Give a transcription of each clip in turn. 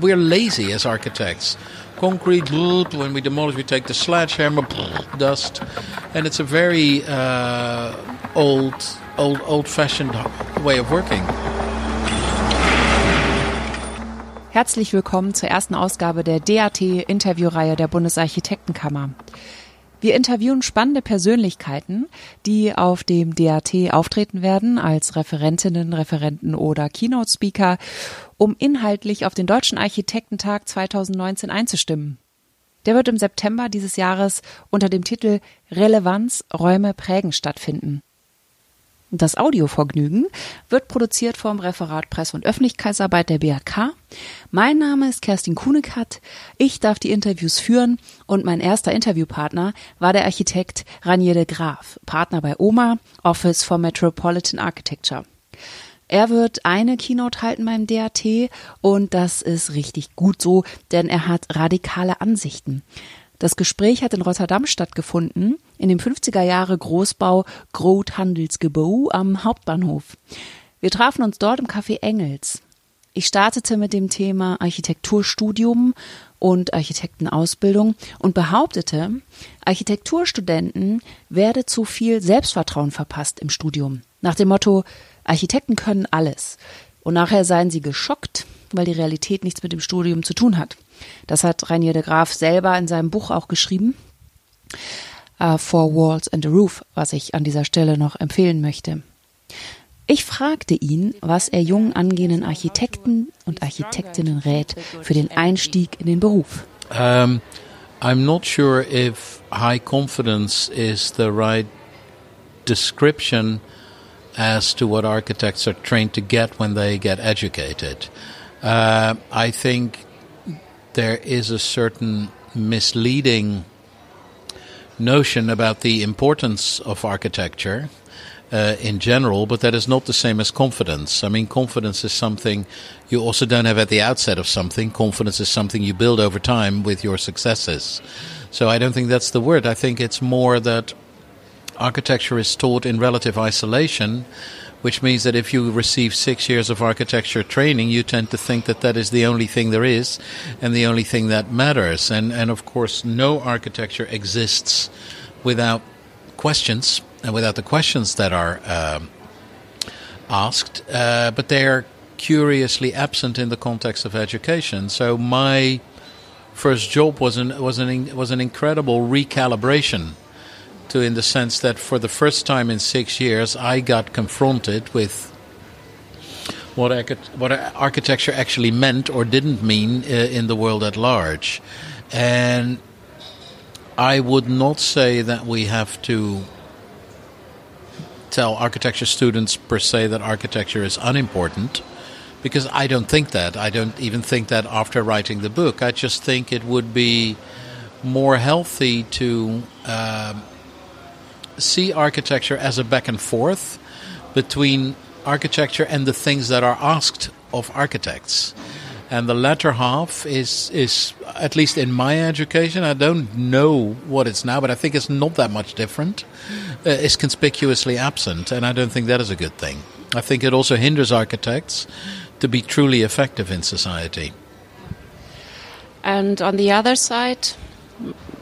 we're lazy as architects. Concrete, when we demolish, we take the sledgehammer, dust, and it's a very uh, old, old, old-fashioned way of working. Herzlich willkommen zur ersten Ausgabe der DAT-Interviewreihe der Bundesarchitektenkammer. Wir interviewen spannende Persönlichkeiten, die auf dem DAT auftreten werden als Referentinnen, Referenten oder Keynote-Speaker, um inhaltlich auf den Deutschen Architektentag 2019 einzustimmen. Der wird im September dieses Jahres unter dem Titel Relevanz Räume prägen stattfinden. Das Audiovergnügen wird produziert vom Referat Presse- und Öffentlichkeitsarbeit der BRK. Mein Name ist Kerstin Kunekat. Ich darf die Interviews führen und mein erster Interviewpartner war der Architekt Ranier de Graaf, Partner bei OMA, Office for Metropolitan Architecture. Er wird eine Keynote halten beim DAT und das ist richtig gut so, denn er hat radikale Ansichten. Das Gespräch hat in Rotterdam stattgefunden, in dem 50er Jahre Großbau Groothandelsgebouw am Hauptbahnhof. Wir trafen uns dort im Café Engels. Ich startete mit dem Thema Architekturstudium und Architektenausbildung und behauptete, Architekturstudenten werde zu viel Selbstvertrauen verpasst im Studium. Nach dem Motto, Architekten können alles. Und nachher seien sie geschockt, weil die Realität nichts mit dem Studium zu tun hat. Das hat Rainier de Graaf selber in seinem Buch auch geschrieben. Uh, Four Walls and a Roof, was ich an dieser Stelle noch empfehlen möchte. Ich fragte ihn, was er jungen angehenden Architekten und Architektinnen rät für den Einstieg in den Beruf. Um, I'm not sure if high confidence is the right description as to what architects are trained to get when they get educated. Uh, I think there is a certain misleading notion about the importance of architecture uh, in general, but that is not the same as confidence. I mean, confidence is something you also don't have at the outset of something. Confidence is something you build over time with your successes. So I don't think that's the word. I think it's more that architecture is taught in relative isolation which means that if you receive six years of architecture training, you tend to think that that is the only thing there is and the only thing that matters. And, and of course, no architecture exists without questions and without the questions that are um, asked, uh, but they are curiously absent in the context of education. So my first job was an was an was an incredible recalibration to in the sense that for the first time in six years, I got confronted with what, what architecture actually meant or didn't mean uh, in the world at large. And I would not say that we have to tell architecture students per se that architecture is unimportant because I don't think that. I don't even think that after writing the book. I just think it would be more healthy to. Uh, see architecture as a back and forth between architecture and the things that are asked of architects. And the latter half is, is at least in my education, I don't know what it's now, but I think it's not that much different, uh, is conspicuously absent. And I don't think that is a good thing. I think it also hinders architects to be truly effective in society. And on the other side,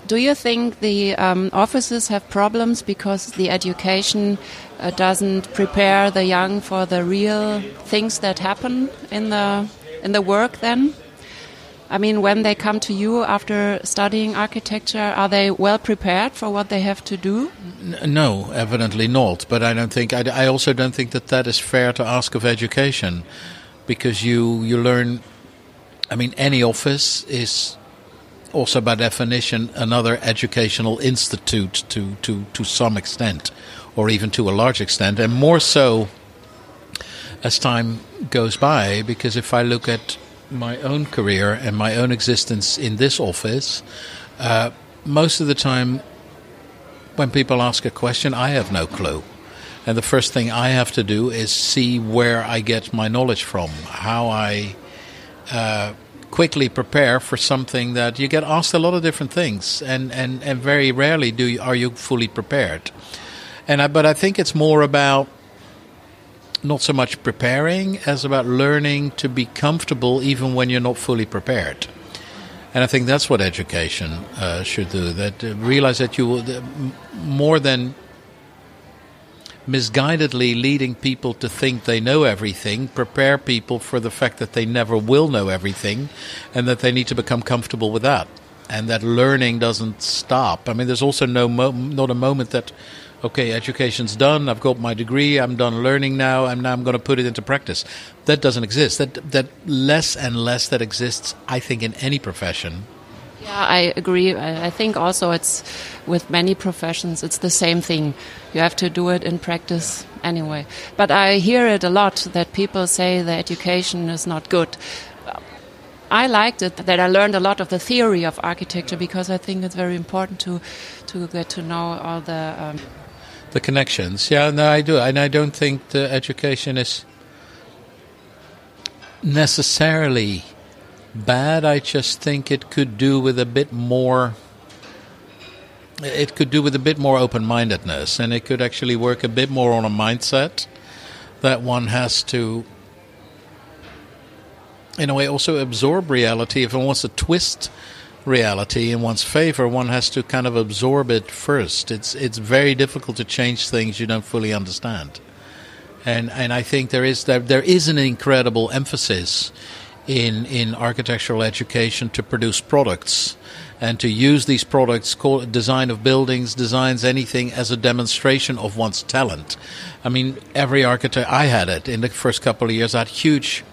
do you think the um, offices have problems because the education uh, doesn't prepare the young for the real things that happen in the in the work? Then, I mean, when they come to you after studying architecture, are they well prepared for what they have to do? No, evidently not. But I don't think. I, I also don't think that that is fair to ask of education, because you you learn. I mean, any office is also by definition another educational institute to, to, to some extent, or even to a large extent, and more so as time goes by, because if I look at my own career and my own existence in this office, uh, most of the time when people ask a question, I have no clue. And the first thing I have to do is see where I get my knowledge from, how I uh, quickly prepare for something that you get asked a lot of different things, and, and, and very rarely do you, are you fully prepared. And I, but I think it's more about not so much preparing as about learning to be comfortable even when you're not fully prepared. And I think that's what education uh, should do. That uh, realize that you will, more than misguidedly leading people to think they know everything, prepare people for the fact that they never will know everything, and that they need to become comfortable with that, and that learning doesn't stop. I mean, there's also no mo- not a moment that okay, education's done. I've got my degree. I'm done learning now. I'm now I'm going to put it into practice. That doesn't exist. That that less and less that exists. I think in any profession. Yeah, I agree. I think also it's with many professions. It's the same thing. You have to do it in practice anyway. But I hear it a lot that people say the education is not good. I liked it that I learned a lot of the theory of architecture because I think it's very important to to get to know all the um, the connections. Yeah, no, I do, and I don't think the education is necessarily bad. I just think it could do with a bit more. It could do with a bit more open mindedness, and it could actually work a bit more on a mindset that one has to, in a way, also absorb reality. If one wants to twist reality in one's favor, one has to kind of absorb it first. It's it's very difficult to change things you don't fully understand, and and I think there is there, there is an incredible emphasis in in architectural education to produce products and to use these products, call design of buildings, designs, anything as a demonstration of one's talent. I mean, every architect I had it in the first couple of years. I had huge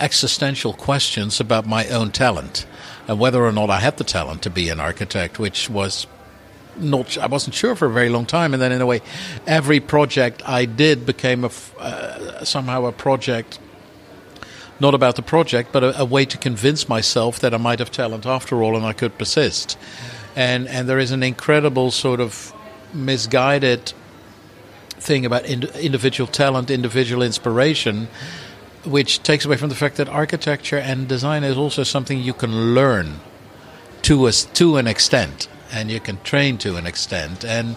existential questions about my own talent and whether or not I had the talent to be an architect, which was not I wasn't sure for a very long time. And then in a way, every project I did became a, uh, somehow a project. Not about the project, but a, a, way to convince myself that I might have talent after all, and I could persist. And and there is an incredible sort of misguided thing about ind- individual talent, individual inspiration, which takes away from the fact that architecture and design is also something you can learn to a, to an extent, and you can train to an extent. And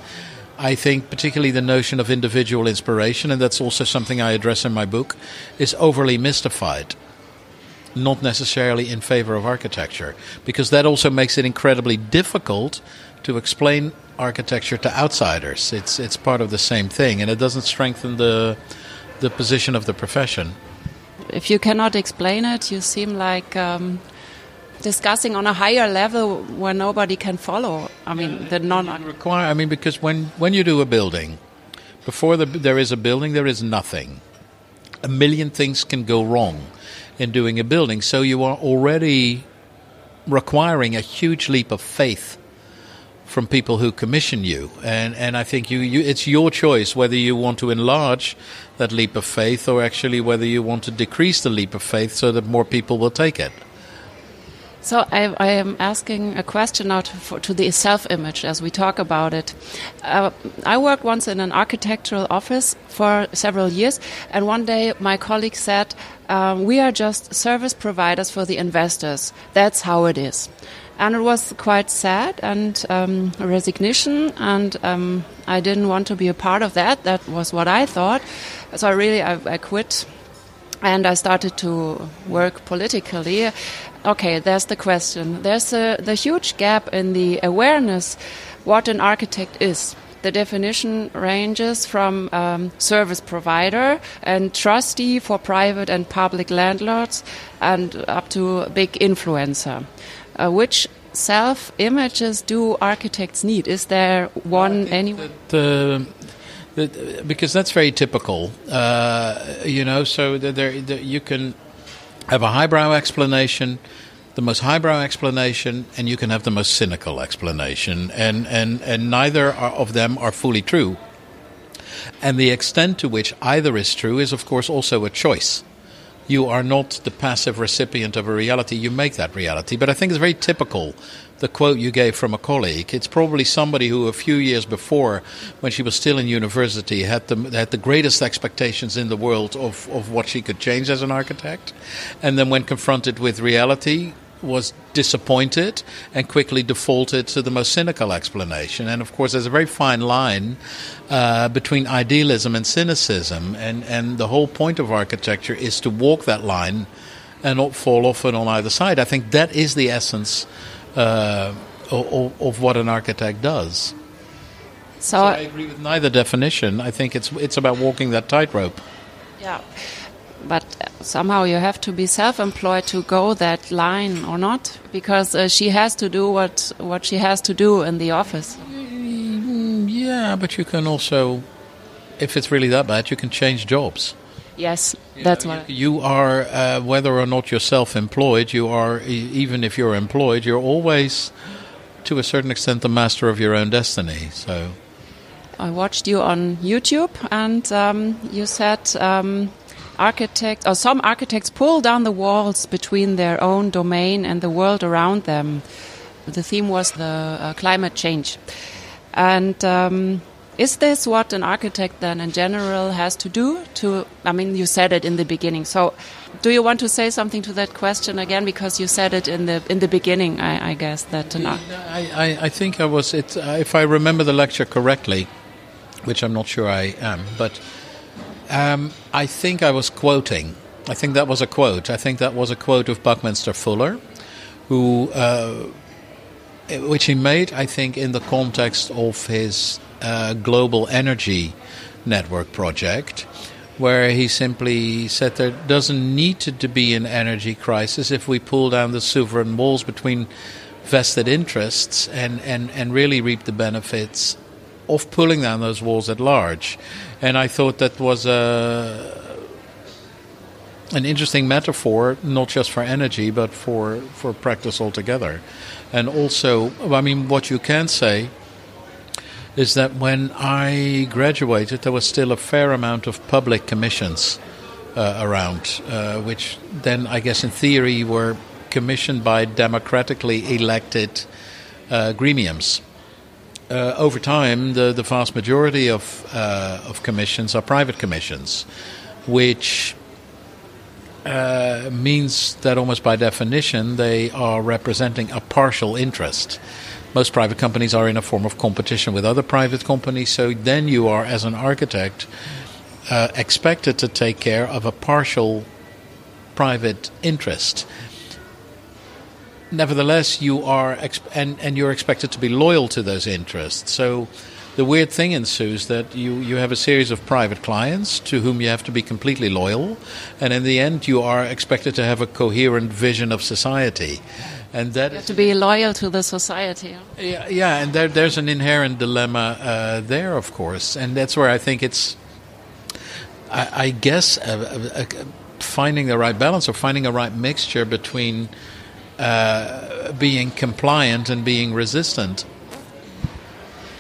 I think particularly the notion of individual inspiration, and that's also something I address in my book, is overly mystified. Not necessarily in favor of architecture, because that also makes it incredibly difficult to explain architecture to outsiders. It's it's part of the same thing, and it doesn't strengthen the the position of the profession if you cannot explain it, you seem like um, discussing on a higher level where nobody can follow. I mean, the non require. I mean, because when when you do a building, before the, there is a building, there is nothing. A million things can go wrong in doing a building, so you are already requiring a huge leap of faith from people who commission you, and and I think you, you it's your choice whether you want to enlarge that leap of faith or actually whether you want to decrease the leap of faith so that more people will take it. So I, I am asking a question now to, for, to the self-image as we talk about it. Uh, I worked once in an architectural office for several years, and one day my colleague said, um, "We are just service providers for the investors. That's how it is." and it was quite sad and um, resignation and um, i didn't want to be a part of that that was what i thought so i really i, I quit and i started to work politically okay there's the question there's a, the huge gap in the awareness what an architect is the definition ranges from um, service provider and trustee for private and public landlords and up to big influencer. Uh, which self images do architects need? Is there one anywhere? Because that's very typical, uh, you know. So there, you can have a highbrow explanation, the most highbrow explanation, and you can have the most cynical explanation, and and and neither of them are fully true. And the extent to which either is true is, of course, also a choice you are not the passive recipient of a reality, you make that reality. But I think it's very typical, the quote you gave from a colleague. It's probably somebody who, a few years before, when she was still in university, had the, had the greatest expectations in the world of, of what she could change as an architect. And then, when confronted with reality, was disappointed and quickly defaulted to the most cynical explanation. And of course, there's a very fine line uh, between idealism and cynicism. And, and the whole point of architecture is to walk that line and not fall off it on either side. I think that is the essence uh, of, of, what an architect does. So, so I agree with neither definition. I think it's it's about walking that tightrope. Yeah but somehow you have to be self-employed to go that line or not because uh, she has to do what what she has to do in the office yeah but you can also if it's really that bad you can change jobs yes you that's know, what you, you are uh, whether or not you're self-employed you are even if you're employed you're always to a certain extent the master of your own destiny so I watched you on YouTube and um, you said um, architects or some architects pull down the walls between their own domain and the world around them. The theme was the uh, climate change. And um, is this what an architect then in general has to do to I mean you said it in the beginning. So do you want to say something to that question again because you said it in the in the beginning I, I guess that an I, I, I think I was it uh, if I remember the lecture correctly which I'm not sure I am but um, I think I was quoting. I think that was a quote. I think that was a quote of Buckminster Fuller, who, uh, which he made, I think, in the context of his uh, global energy network project, where he simply said there doesn't need to be an energy crisis if we pull down the sovereign walls between vested interests and, and, and really reap the benefits of pulling down those walls at large. And I thought that was a an interesting metaphor, not just for energy, but for, for practice altogether. And also, I mean, what you can say is that when I graduated, there was still a fair amount of public commissions uh, around, uh, which then, I guess, in theory, were commissioned by democratically elected uh, gremiums. Uh, over time, the, the vast majority of, uh, of commissions are private commissions, which uh, means that almost by definition they are representing a partial interest. Most private companies are in a form of competition with other private companies, so then you are, as an architect, uh, expected to take care of a partial private interest nevertheless, you are and and you're expected to be loyal to those interests. So. The weird thing ensues that you, you have a series of private clients to whom you have to be completely loyal, and in the end, you are expected to have a coherent vision of society and that you have to be loyal to the society. Yeah, yeah, and there, there's an inherent dilemma uh, there, of course, and that's where I think it's, I, I guess, uh, uh, finding the right balance or finding a right mixture between uh, being compliant and being resistant.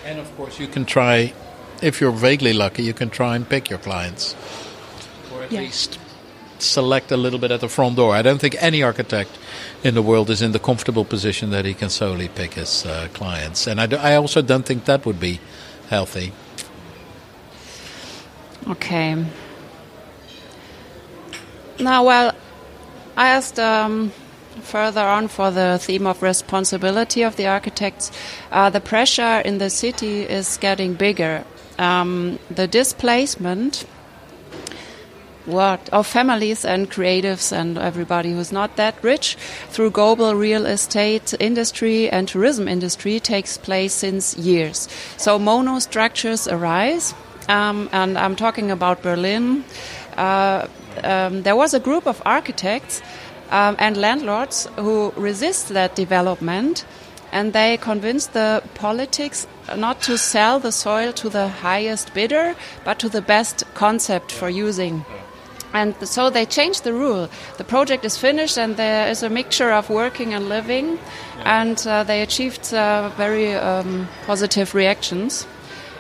And of course, you can try, if you're vaguely lucky, you can try and pick your clients, or at least select a little bit at the front door. I don't think any architect in the world is in the comfortable position that he can solely pick his uh, clients, and I, do, I also don't think that would be healthy. Okay. Now, well, I asked. Um, further on for the theme of responsibility of the architects, uh, the pressure in the city is getting bigger. Um, the displacement what of families and creatives and everybody who's not that rich through global real estate industry and tourism industry takes place since years. So mono structures arise, um, and I'm talking about Berlin. Uh, um, there was a group of architects um, and landlords who resist that development and they convince the politics not to sell the soil to the highest bidder but to the best concept for using and so they changed the rule the project is finished and there is a mixture of working and living and uh, they achieved uh, very um, positive reactions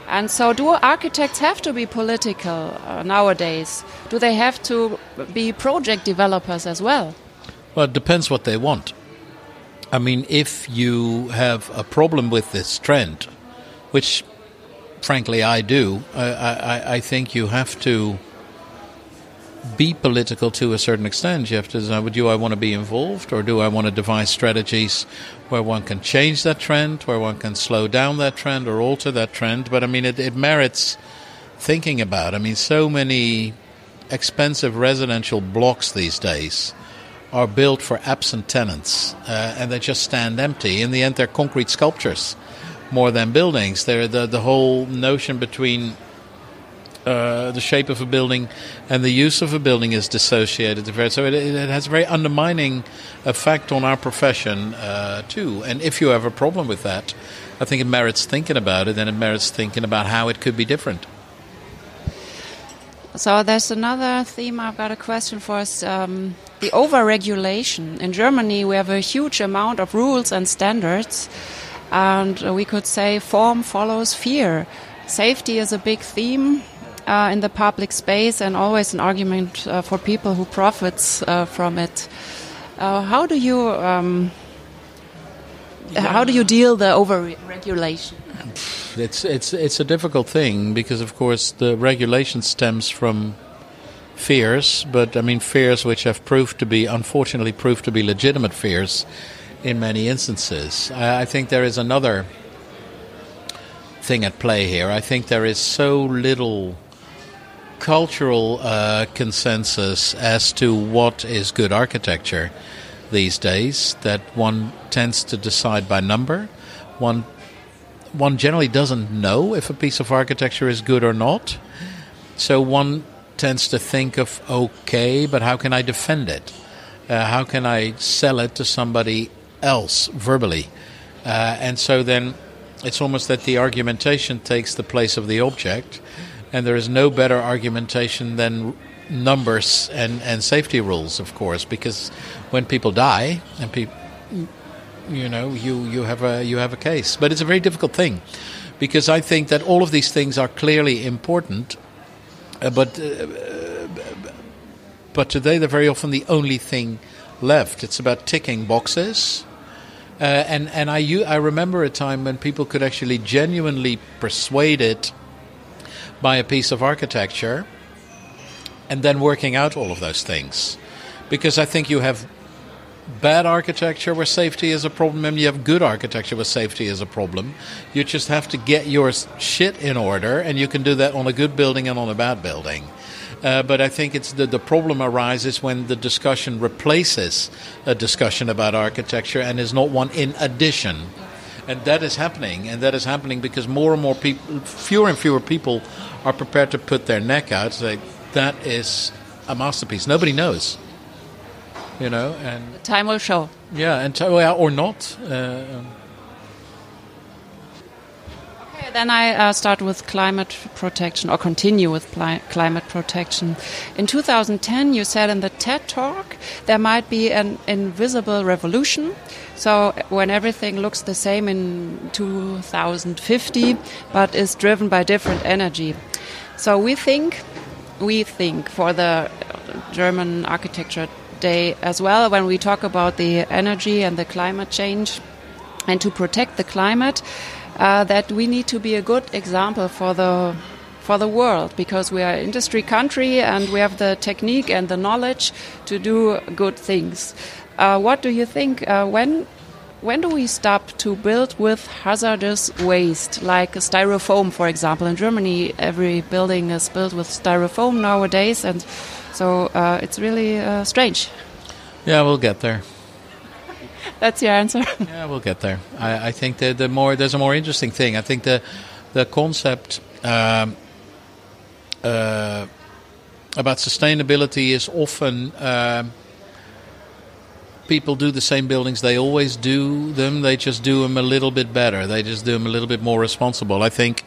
and so, do architects have to be political uh, nowadays? Do they have to be project developers as well? Well, it depends what they want. I mean, if you have a problem with this trend, which frankly I do, I, I, I think you have to be political to a certain extent. You have to decide, do I want to be involved or do I want to devise strategies where one can change that trend, where one can slow down that trend or alter that trend? But I mean, it, it merits thinking about. I mean, so many expensive residential blocks these days are built for absent tenants uh, and they just stand empty. In the end, they're concrete sculptures more than buildings. They're the, the whole notion between uh, the shape of a building and the use of a building is dissociated. So it, it has a very undermining effect on our profession uh, too. And if you have a problem with that, I think it merits thinking about it, and it merits thinking about how it could be different. So there's another theme. I've got a question for us. Um, the overregulation in Germany, we have a huge amount of rules and standards, and we could say form follows fear. Safety is a big theme uh, in the public space and always an argument uh, for people who profits uh, from it. Uh, how do you um, how do you deal the over-regulation? It's it's it's a difficult thing because of course the regulation stems from fears, but I mean fears which have proved to be unfortunately proved to be legitimate fears in many instances. I, think there is another thing at play here. I think there is so little cultural uh, consensus as to what is good architecture these days that one tends to decide by number. One one generally doesn't know if a piece of architecture is good or not. So one tends to think of okay, but how can I defend it? Uh, how can I sell it to somebody else verbally? Uh, and so then it's almost that the argumentation takes the place of the object, and there is no better argumentation than numbers and, and safety rules, of course, because when people die and people, you know, you, you have a you have a case. But it's a very difficult thing, because I think that all of these things are clearly important, but uh, but today they're very often the only thing left. It's about ticking boxes. Uh, and and I, I remember a time when people could actually genuinely persuade it by a piece of architecture and then working out all of those things. Because I think you have bad architecture where safety is a problem and you have good architecture where safety is a problem. You just have to get your shit in order, and you can do that on a good building and on a bad building. Uh, but I think it's the, the problem arises when the discussion replaces a discussion about architecture and is not one in addition. And that is happening, and that is happening because more and more people, fewer and fewer people, are prepared to put their neck out. Say that is a masterpiece. Nobody knows, you know. And time will show. Yeah, and or not. Uh, okay, then I uh, start with climate protection, or continue with climate protection. In 2010, you said in the TED Talk there might be an invisible revolution so when everything looks the same in 2050, but is driven by different energy. So we think, we think for the German Architecture Day as well, when we talk about the energy and the climate change, and to protect the climate, uh, that we need to be a good example for the for the world because we are industry country and we have the technique and the knowledge to do good things. Uh, what do you think? Uh, when when do we stop to build with hazardous waste, like styrofoam, for example? In Germany, every building is built with styrofoam nowadays, and so uh, it's really uh, strange. Yeah, we'll get there. That's your answer. yeah, we'll get there. I, I, think that the more there's a more interesting thing. I think the the concept. Um, uh, about sustainability is often um, people do the same buildings. They always do them. They just do them a little bit better. They just do them a little bit more responsible. I think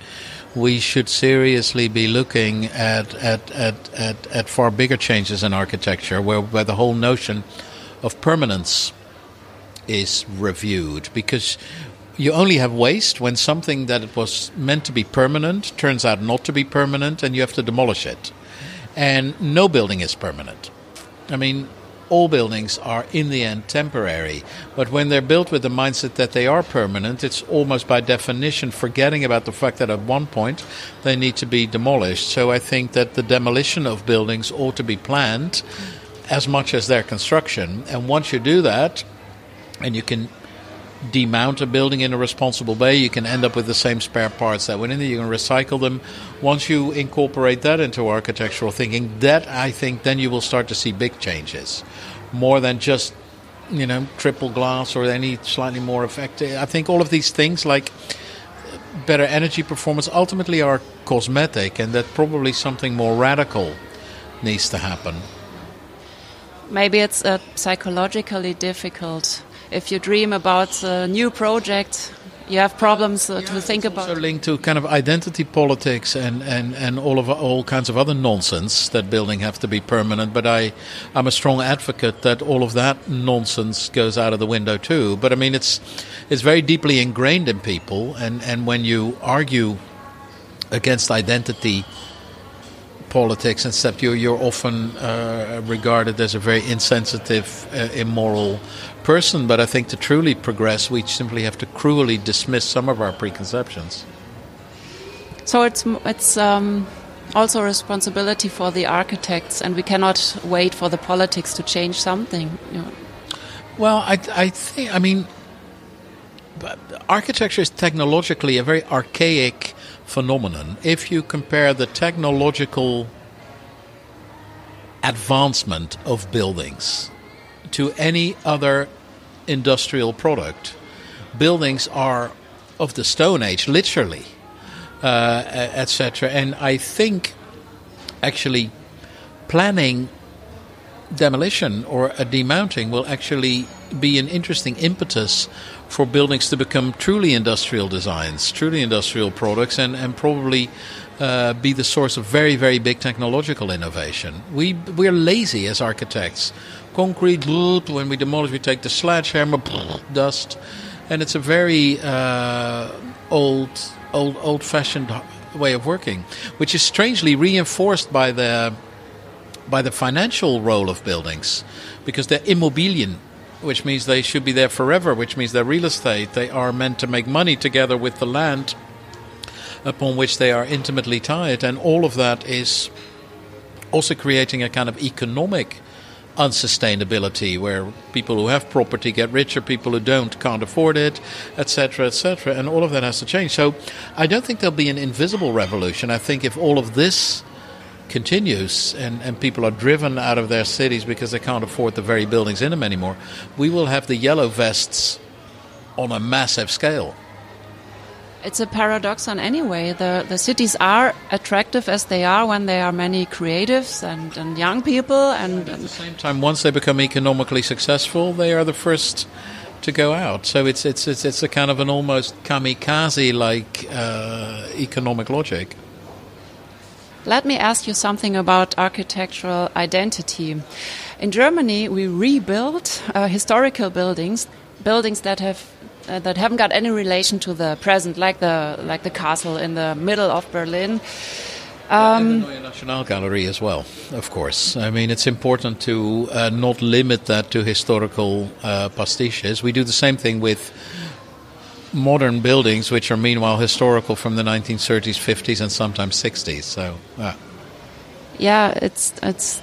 we should seriously be looking at at, at, at, at far bigger changes in architecture, where, where the whole notion of permanence is reviewed, because you only have waste when something that was meant to be permanent turns out not to be permanent, and you have to demolish it. And no building is permanent. I mean, all buildings are in the end temporary. But when they're built with the mindset that they are permanent, it's almost by definition forgetting about the fact that at one point they need to be demolished. So I think that the demolition of buildings ought to be planned as much as their construction. And once you do that, and you can demount a building in a responsible way, you can end up with the same spare parts that went in there. You can recycle them. Once you incorporate that into architectural thinking, that I think then you will start to see big changes, more than just you know triple glass or any slightly more effective. I think all of these things like better energy performance ultimately are cosmetic, and that probably something more radical needs to happen. Maybe it's uh, psychologically difficult if you dream about a new project, you have problems uh, yeah, to think about. Also linked to kind of identity politics and, and, and all of all kinds of other nonsense that building have to be permanent. But I I'm a strong advocate that all of that nonsense goes out of the window too. But I mean it's it's very deeply ingrained in people, and and when you argue against identity politics and stuff, you're, you're often uh, regarded as a very insensitive, uh, immoral person. But I think to truly progress, we simply have to cruelly dismiss some of our preconceptions. So it's it's um, also a responsibility for the architects, and we cannot wait for the politics to change something. You know. Well, I, I think I mean, architecture is technologically a very archaic phenomenon. If you compare the technological advancement of buildings to any other industrial product, buildings are of the Stone Age, literally, uh, etc. And I think actually planning demolition or a demounting will actually be an interesting impetus for buildings to become truly industrial designs, truly industrial products, and, and probably uh, be the source of very, very big technological innovation. We, we're lazy as architects. Concrete, when we demolish, we take the sledgehammer, dust, and it's a very uh, old, old, old-fashioned way of working, which is strangely reinforced by the by the financial role of buildings, because they're immobilien which means they should be there forever, which means they're real estate. They are meant to make money together with the land upon which they are intimately tied. And all of that is also creating a kind of economic unsustainability where people who have property get richer, people who don't can't afford it, etc., etc. And all of that has to change. So I don't think there'll be an invisible revolution. I think if all of this continues and, and people are driven out of their cities because they can't afford the very buildings in them anymore, we will have the yellow vests on a massive scale. It's a paradoxon anyway. The, the cities are attractive as they are when there are many creatives and, and young people. And, and at the same time, once they become economically successful, they are the first to go out. So it's, it's, it's, it's a kind of an almost kamikaze like uh, economic logic. Let me ask you something about architectural identity. In Germany, we rebuild uh, historical buildings, buildings that have uh, that haven't got any relation to the present, like the like the castle in the middle of Berlin. Um, the Neue National Gallery as well, of course. I mean, it's important to uh, not limit that to historical uh, pastiches. We do the same thing with modern buildings, which are meanwhile historical from the 1930s, 50s, and sometimes 60s. So, uh. yeah, it's it's.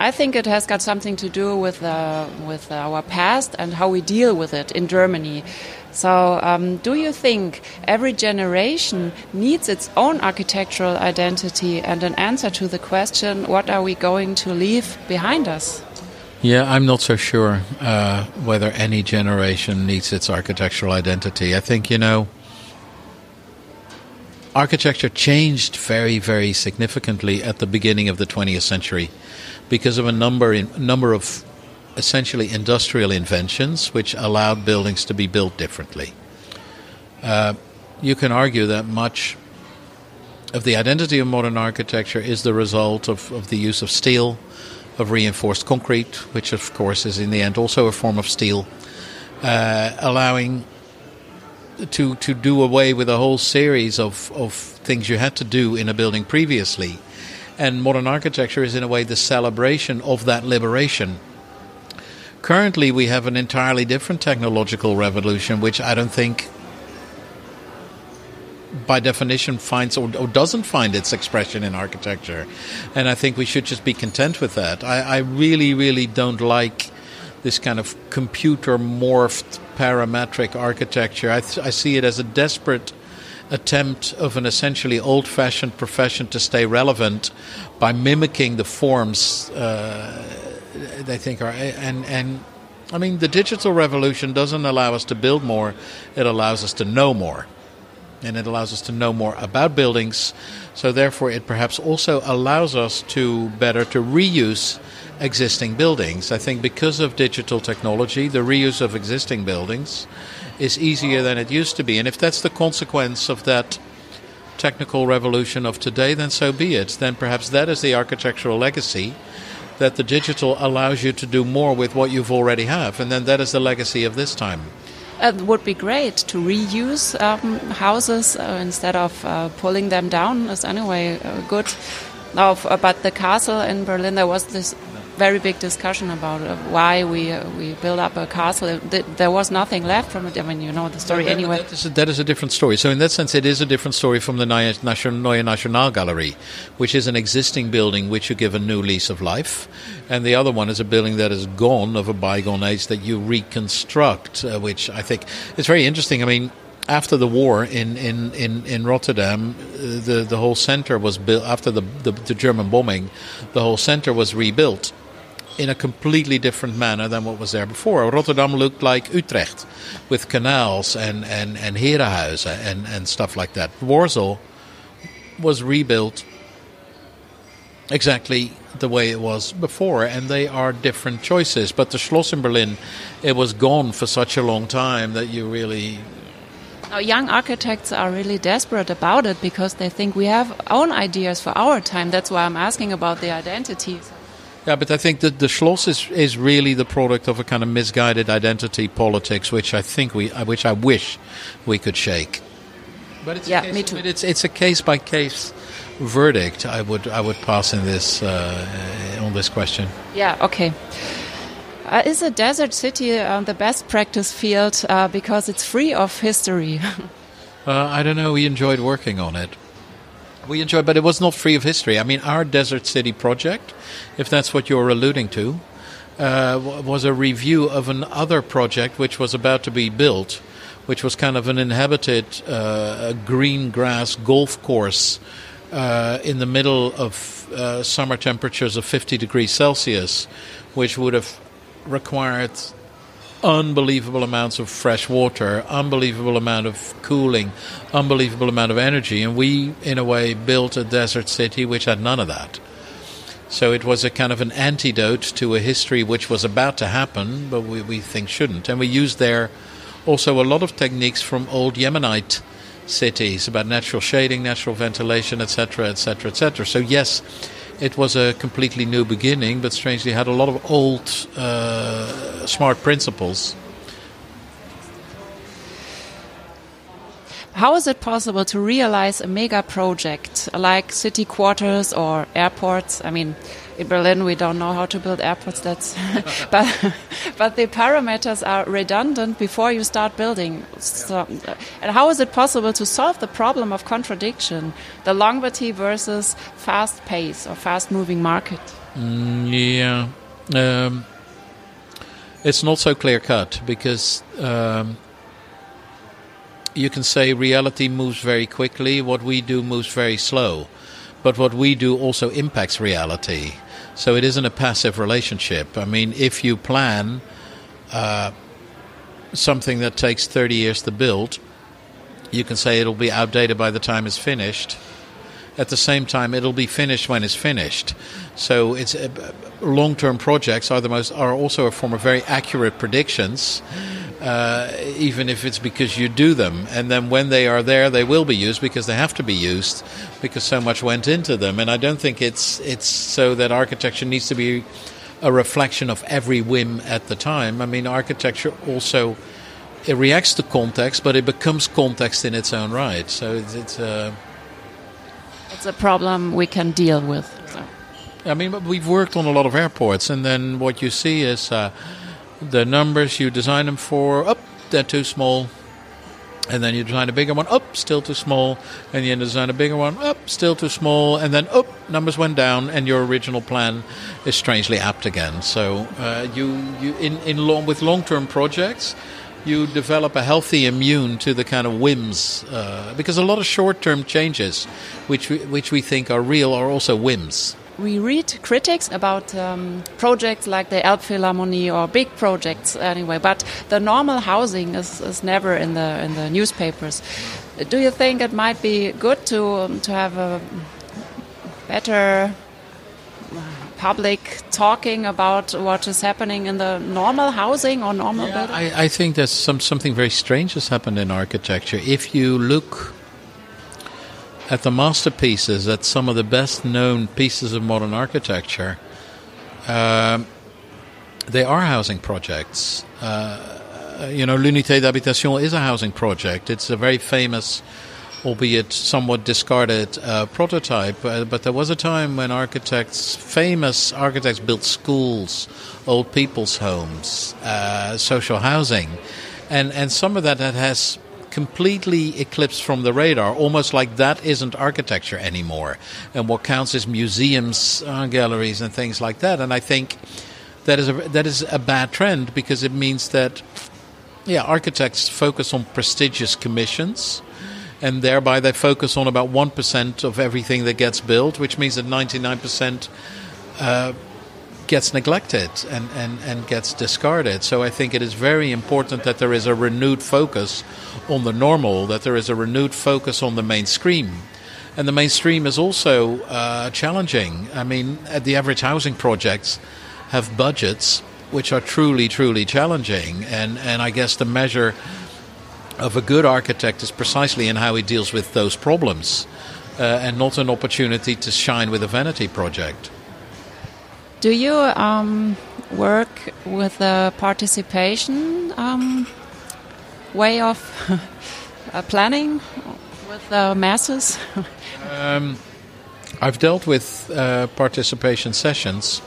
I think it has got something to do with uh, with our past and how we deal with it in Germany. So, um, do you think every generation needs its own architectural identity and an answer to the question, what are we going to leave behind us? Yeah, I'm not so sure uh, whether any generation needs its architectural identity. I think, you know, architecture changed very, very significantly at the beginning of the 20th century because of a number, in, number of essentially industrial inventions which allowed buildings to be built differently. Uh, you can argue that much of the identity of modern architecture is the result of, of the use of steel of reinforced concrete, which of course is in the end also a form of steel, uh, allowing to to do away with a whole series of, of things you had to do in a building previously. And modern architecture is in a way the celebration of that liberation Currently, we have an entirely different technological revolution, which I don't think, by definition, finds or, or doesn't find its expression in architecture. And I think we should just be content with that. I, I really, really don't like this kind of computer morphed parametric architecture. I, th- I see it as a desperate attempt of an essentially old fashioned profession to stay relevant by mimicking the forms uh, they think are. And, and I mean, the digital revolution doesn't allow us to build more, it allows us to know more. And it allows us to know more about buildings. So, therefore, it perhaps also allows us to better to reuse existing buildings. I think because of digital technology, the reuse of existing buildings is easier than it used to be. And if that's the consequence of that technical revolution of today, then so be it. Then perhaps that is the architectural legacy that the digital allows you to do more with what you've already have. And then that is the legacy of this time. It would be great to reuse um, houses uh, instead of uh, pulling them down. Is anyway uh, good. Now, but the castle in Berlin, there was this very big discussion about uh, why we uh, we built up a castle. There was nothing left from it. I mean, you know the story that, anyway. That is, a, that is, a, different story. So in that sense, it is a different story from the Neue Nationalgalerie, which is an existing building which you give a new lease of life, and the other one is a building that is gone of a bygone age that you reconstruct, uh, which I think is very interesting. I mean after the war in, in, in, in Rotterdam, uh, the, the whole center was built, after the, the, the, German bombing, the whole center was rebuilt in a completely different manner than what was there before. Rotterdam looked like Utrecht with canals and, and, and Herenhuizen and, and stuff like that. Warsaw was rebuilt exactly the way it was before, and they are different choices. But the Schloss in Berlin, it was gone for such a long time that you really. Now, young architects are really desperate about it because they think we have own ideas for our time. That's why I'm asking about the identities. Yeah, but I think that the Schloss is, is really the product of a kind of misguided identity politics, which I think we, uh, which I wish we could shake. But it's yeah, me too. It's it's a case by case verdict. I would I would pass in this uh, on this question. Yeah. Okay. Uh, is a desert city uh, the best practice field uh, because it's free of history? Uh, I don't know. We enjoyed working on it. We enjoyed, but it was not free of history. I mean, our Desert City project, if that's what you're alluding to, uh, was a review of another project which was about to be built, which was kind of an inhabited uh, green grass golf course uh, in the middle of uh, summer temperatures of 50 degrees Celsius, which would have required unbelievable amounts of fresh water, unbelievable amount of cooling, unbelievable amount of energy, and we, in a way, built a desert city which had none of that. So it was a kind of an antidote to a history which was about to happen, but we, we think shouldn't. And we used there also a lot of techniques from old Yemenite cities about natural shading, natural ventilation, etc., etc., etc. So yes, it was a completely new beginning, but strangely had a lot of old uh, smart principles. How is it possible to realize a mega project like city quarters or airports? I mean, in Berlin we don't know how to build airports. That's but but the parameters are redundant before you start building. So, and how is it possible to solve the problem of contradiction, the longevity versus fast pace or fast moving market? Mm, yeah, um, it's not so clear cut because. Um, you can say reality moves very quickly. What we do moves very slow, but what we do also impacts reality. So it isn't a passive relationship. I mean, if you plan uh, something that takes 30 years to build, you can say it'll be outdated by the time it's finished. At the same time, it'll be finished when it's finished. So it's uh, long-term projects are the most are also a form of very accurate predictions uh, even if it's because you do them. And then when they are there, they will be used because they have to be used because so much went into them. And I don't think it's it's so that architecture needs to be a reflection of every whim at the time. I mean, architecture also it reacts to context, but it becomes context in its own right. So it's. it's uh, it's a problem we can deal with. So. I mean, we've worked on a lot of airports, and then what you see is uh, the numbers you design them for, up, they're too small. And then you design a bigger one, up, still too small. And you design a bigger one, up, still too small. And then, up, numbers went down, and your original plan is strangely apt again. So uh, you, you in, in long, with long-term projects, you develop a healthy immune to the kind of whims, uh, because a lot of short-term changes, which we, which we think are real, are also whims we read critics about um, projects like the Elbphilharmonie or big projects anyway, but the normal housing is, is never in the in the newspapers. Do you think it might be good to um, to have a better public talking about what is happening in the normal housing or normal yeah, building? I, I think there's some something very strange has happened in architecture. If you look at the masterpieces, at some of the best known pieces of modern architecture, uh, they are housing projects. Uh, you know, L'Unité d'Habitation is a housing project. It's a very famous, albeit somewhat discarded uh, prototype. Uh, but there was a time when architects, famous architects, built schools, old people's homes, uh, social housing. And, and some of that, that has completely eclipsed from the radar, almost like that isn't architecture anymore. And what counts is museums, uh, galleries, and things like that. And I think that is a, that is a bad trend because it means that, yeah, architects focus on prestigious commissions. And thereby they focus on about 1% of everything that gets built, which means that 99% uh, gets neglected and, and, and gets discarded. So I think it is very important that there is a renewed focus on the normal, that there is a renewed focus on the mainstream. And the mainstream is also uh, challenging. I mean, the average housing projects have budgets which are truly, truly challenging. And, and I guess the measure of a good architect is precisely in how he deals with those problems uh, and not an opportunity to shine with a vanity project. Do you um, work with the participation um, way of uh, planning with the masses? um, I've dealt with uh, participation sessions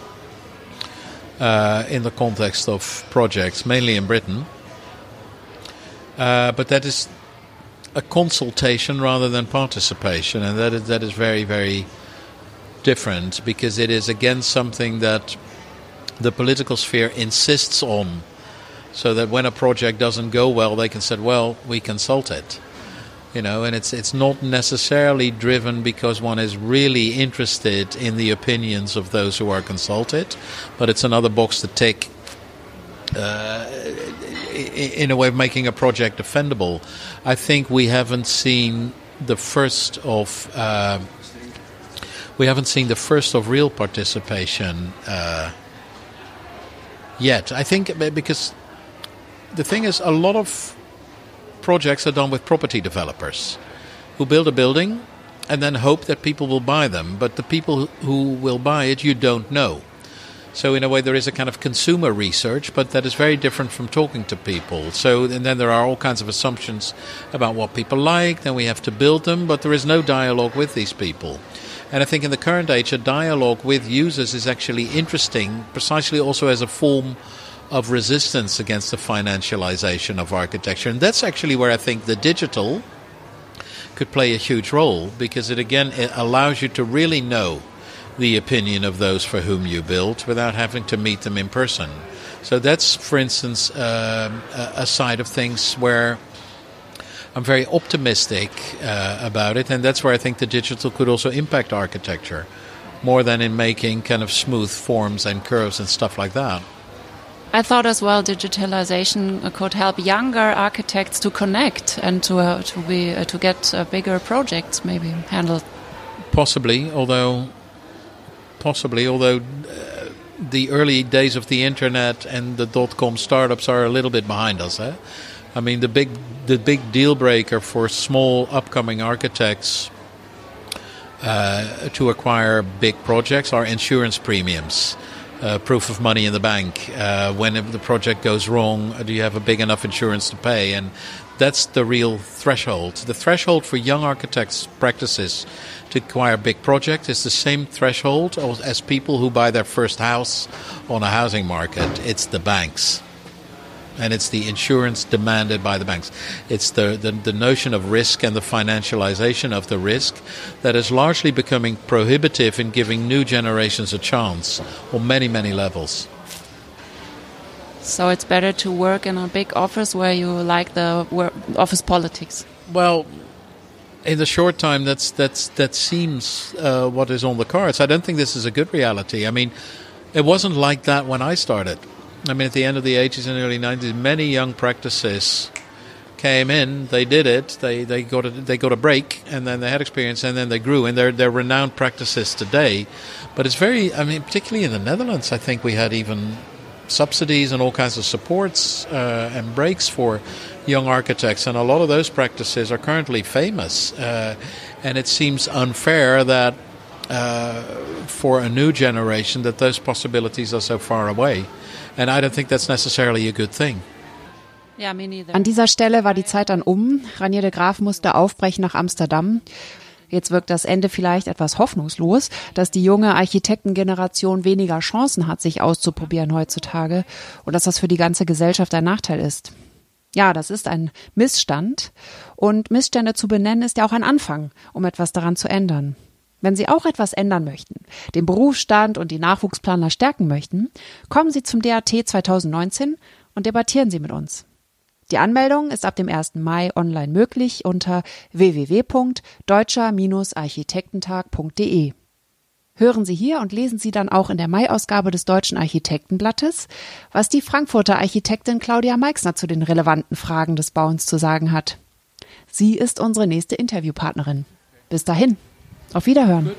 uh, in the context of projects, mainly in Britain. Uh, but that is a consultation rather than participation, and that is, that is very, very different because it is again something that the political sphere insists on so that when a project doesn't go well they can say well we consult it you know and it's it's not necessarily driven because one is really interested in the opinions of those who are consulted but it's another box to tick uh, in a way of making a project defendable. I think we haven't seen the first of uh, we haven't seen the first of real participation uh, yet. I think because the thing is, a lot of projects are done with property developers who build a building and then hope that people will buy them. But the people who will buy it, you don't know. So in a way, there is a kind of consumer research, but that is very different from talking to people. So and then there are all kinds of assumptions about what people like. Then we have to build them, but there is no dialogue with these people. And I think in the current age, a dialogue with users is actually interesting, precisely also as a form of resistance against the financialization of architecture. And that's actually where I think the digital could play a huge role because it again it allows you to really know the opinion of those for whom you build without having to meet them in person. So that's, for instance, um, a side of things where I'm very optimistic uh, about it, and that's where I think the digital could also impact architecture more than in making kind of smooth forms and curves and stuff like that. I thought as well digitalization could help younger architects to connect and to uh, to be uh, to get uh, bigger projects maybe handled. Possibly, although possibly, although uh, the early days of the internet and the dot com startups are a little bit behind us. Eh? I mean, the big the big deal breaker for small upcoming architects uh, to acquire big projects are insurance premiums. Uh, proof of money in the bank. Uh, when the project goes wrong, do you have a big enough insurance to pay? And that's the real threshold. The threshold for young architects' practices to acquire big projects is the same threshold as people who buy their first house on a housing market. It's the banks. and it's the insurance demanded by the banks. It's the, the, the, notion of risk and the financialization of the risk that is largely becoming prohibitive in giving new generations a chance on many, many levels. So it's better to work in a big office where you like the office politics. Well, in the short time, that's that's that seems uh, what is on the cards. I don't think this is a good reality. I mean, it wasn't like that when I started. I mean, at the end of the 80s and early 90s, many young practices came in, they did it, they, they got a, they got a break, and then they had experience, and then they grew, and they're they're renowned practices today. But it's very, I mean, particularly in the Netherlands, I think we had even subsidies and all kinds of supports uh, and breaks for young architects, and a lot of those practices are currently famous. Uh, and it seems unfair that uh, for a new generation that those possibilities are so far away. And I don't think that's necessarily a good thing. Ja, me neither. An dieser Stelle war die Zeit dann um. Ranier de Graaf musste aufbrechen nach Amsterdam. Jetzt wirkt das Ende vielleicht etwas hoffnungslos, dass die junge Architektengeneration weniger Chancen hat, sich auszuprobieren heutzutage und dass das für die ganze Gesellschaft ein Nachteil ist. Ja, das ist ein Missstand und Missstände zu benennen ist ja auch ein Anfang, um etwas daran zu ändern. Wenn Sie auch etwas ändern möchten, den Berufsstand und die Nachwuchsplaner stärken möchten, kommen Sie zum DAT 2019 und debattieren Sie mit uns. Die Anmeldung ist ab dem 1. Mai online möglich unter www.deutscher-architektentag.de. Hören Sie hier und lesen Sie dann auch in der Mai-Ausgabe des Deutschen Architektenblattes, was die Frankfurter Architektin Claudia Meixner zu den relevanten Fragen des Bauens zu sagen hat. Sie ist unsere nächste Interviewpartnerin. Bis dahin. Auf Wiederhören.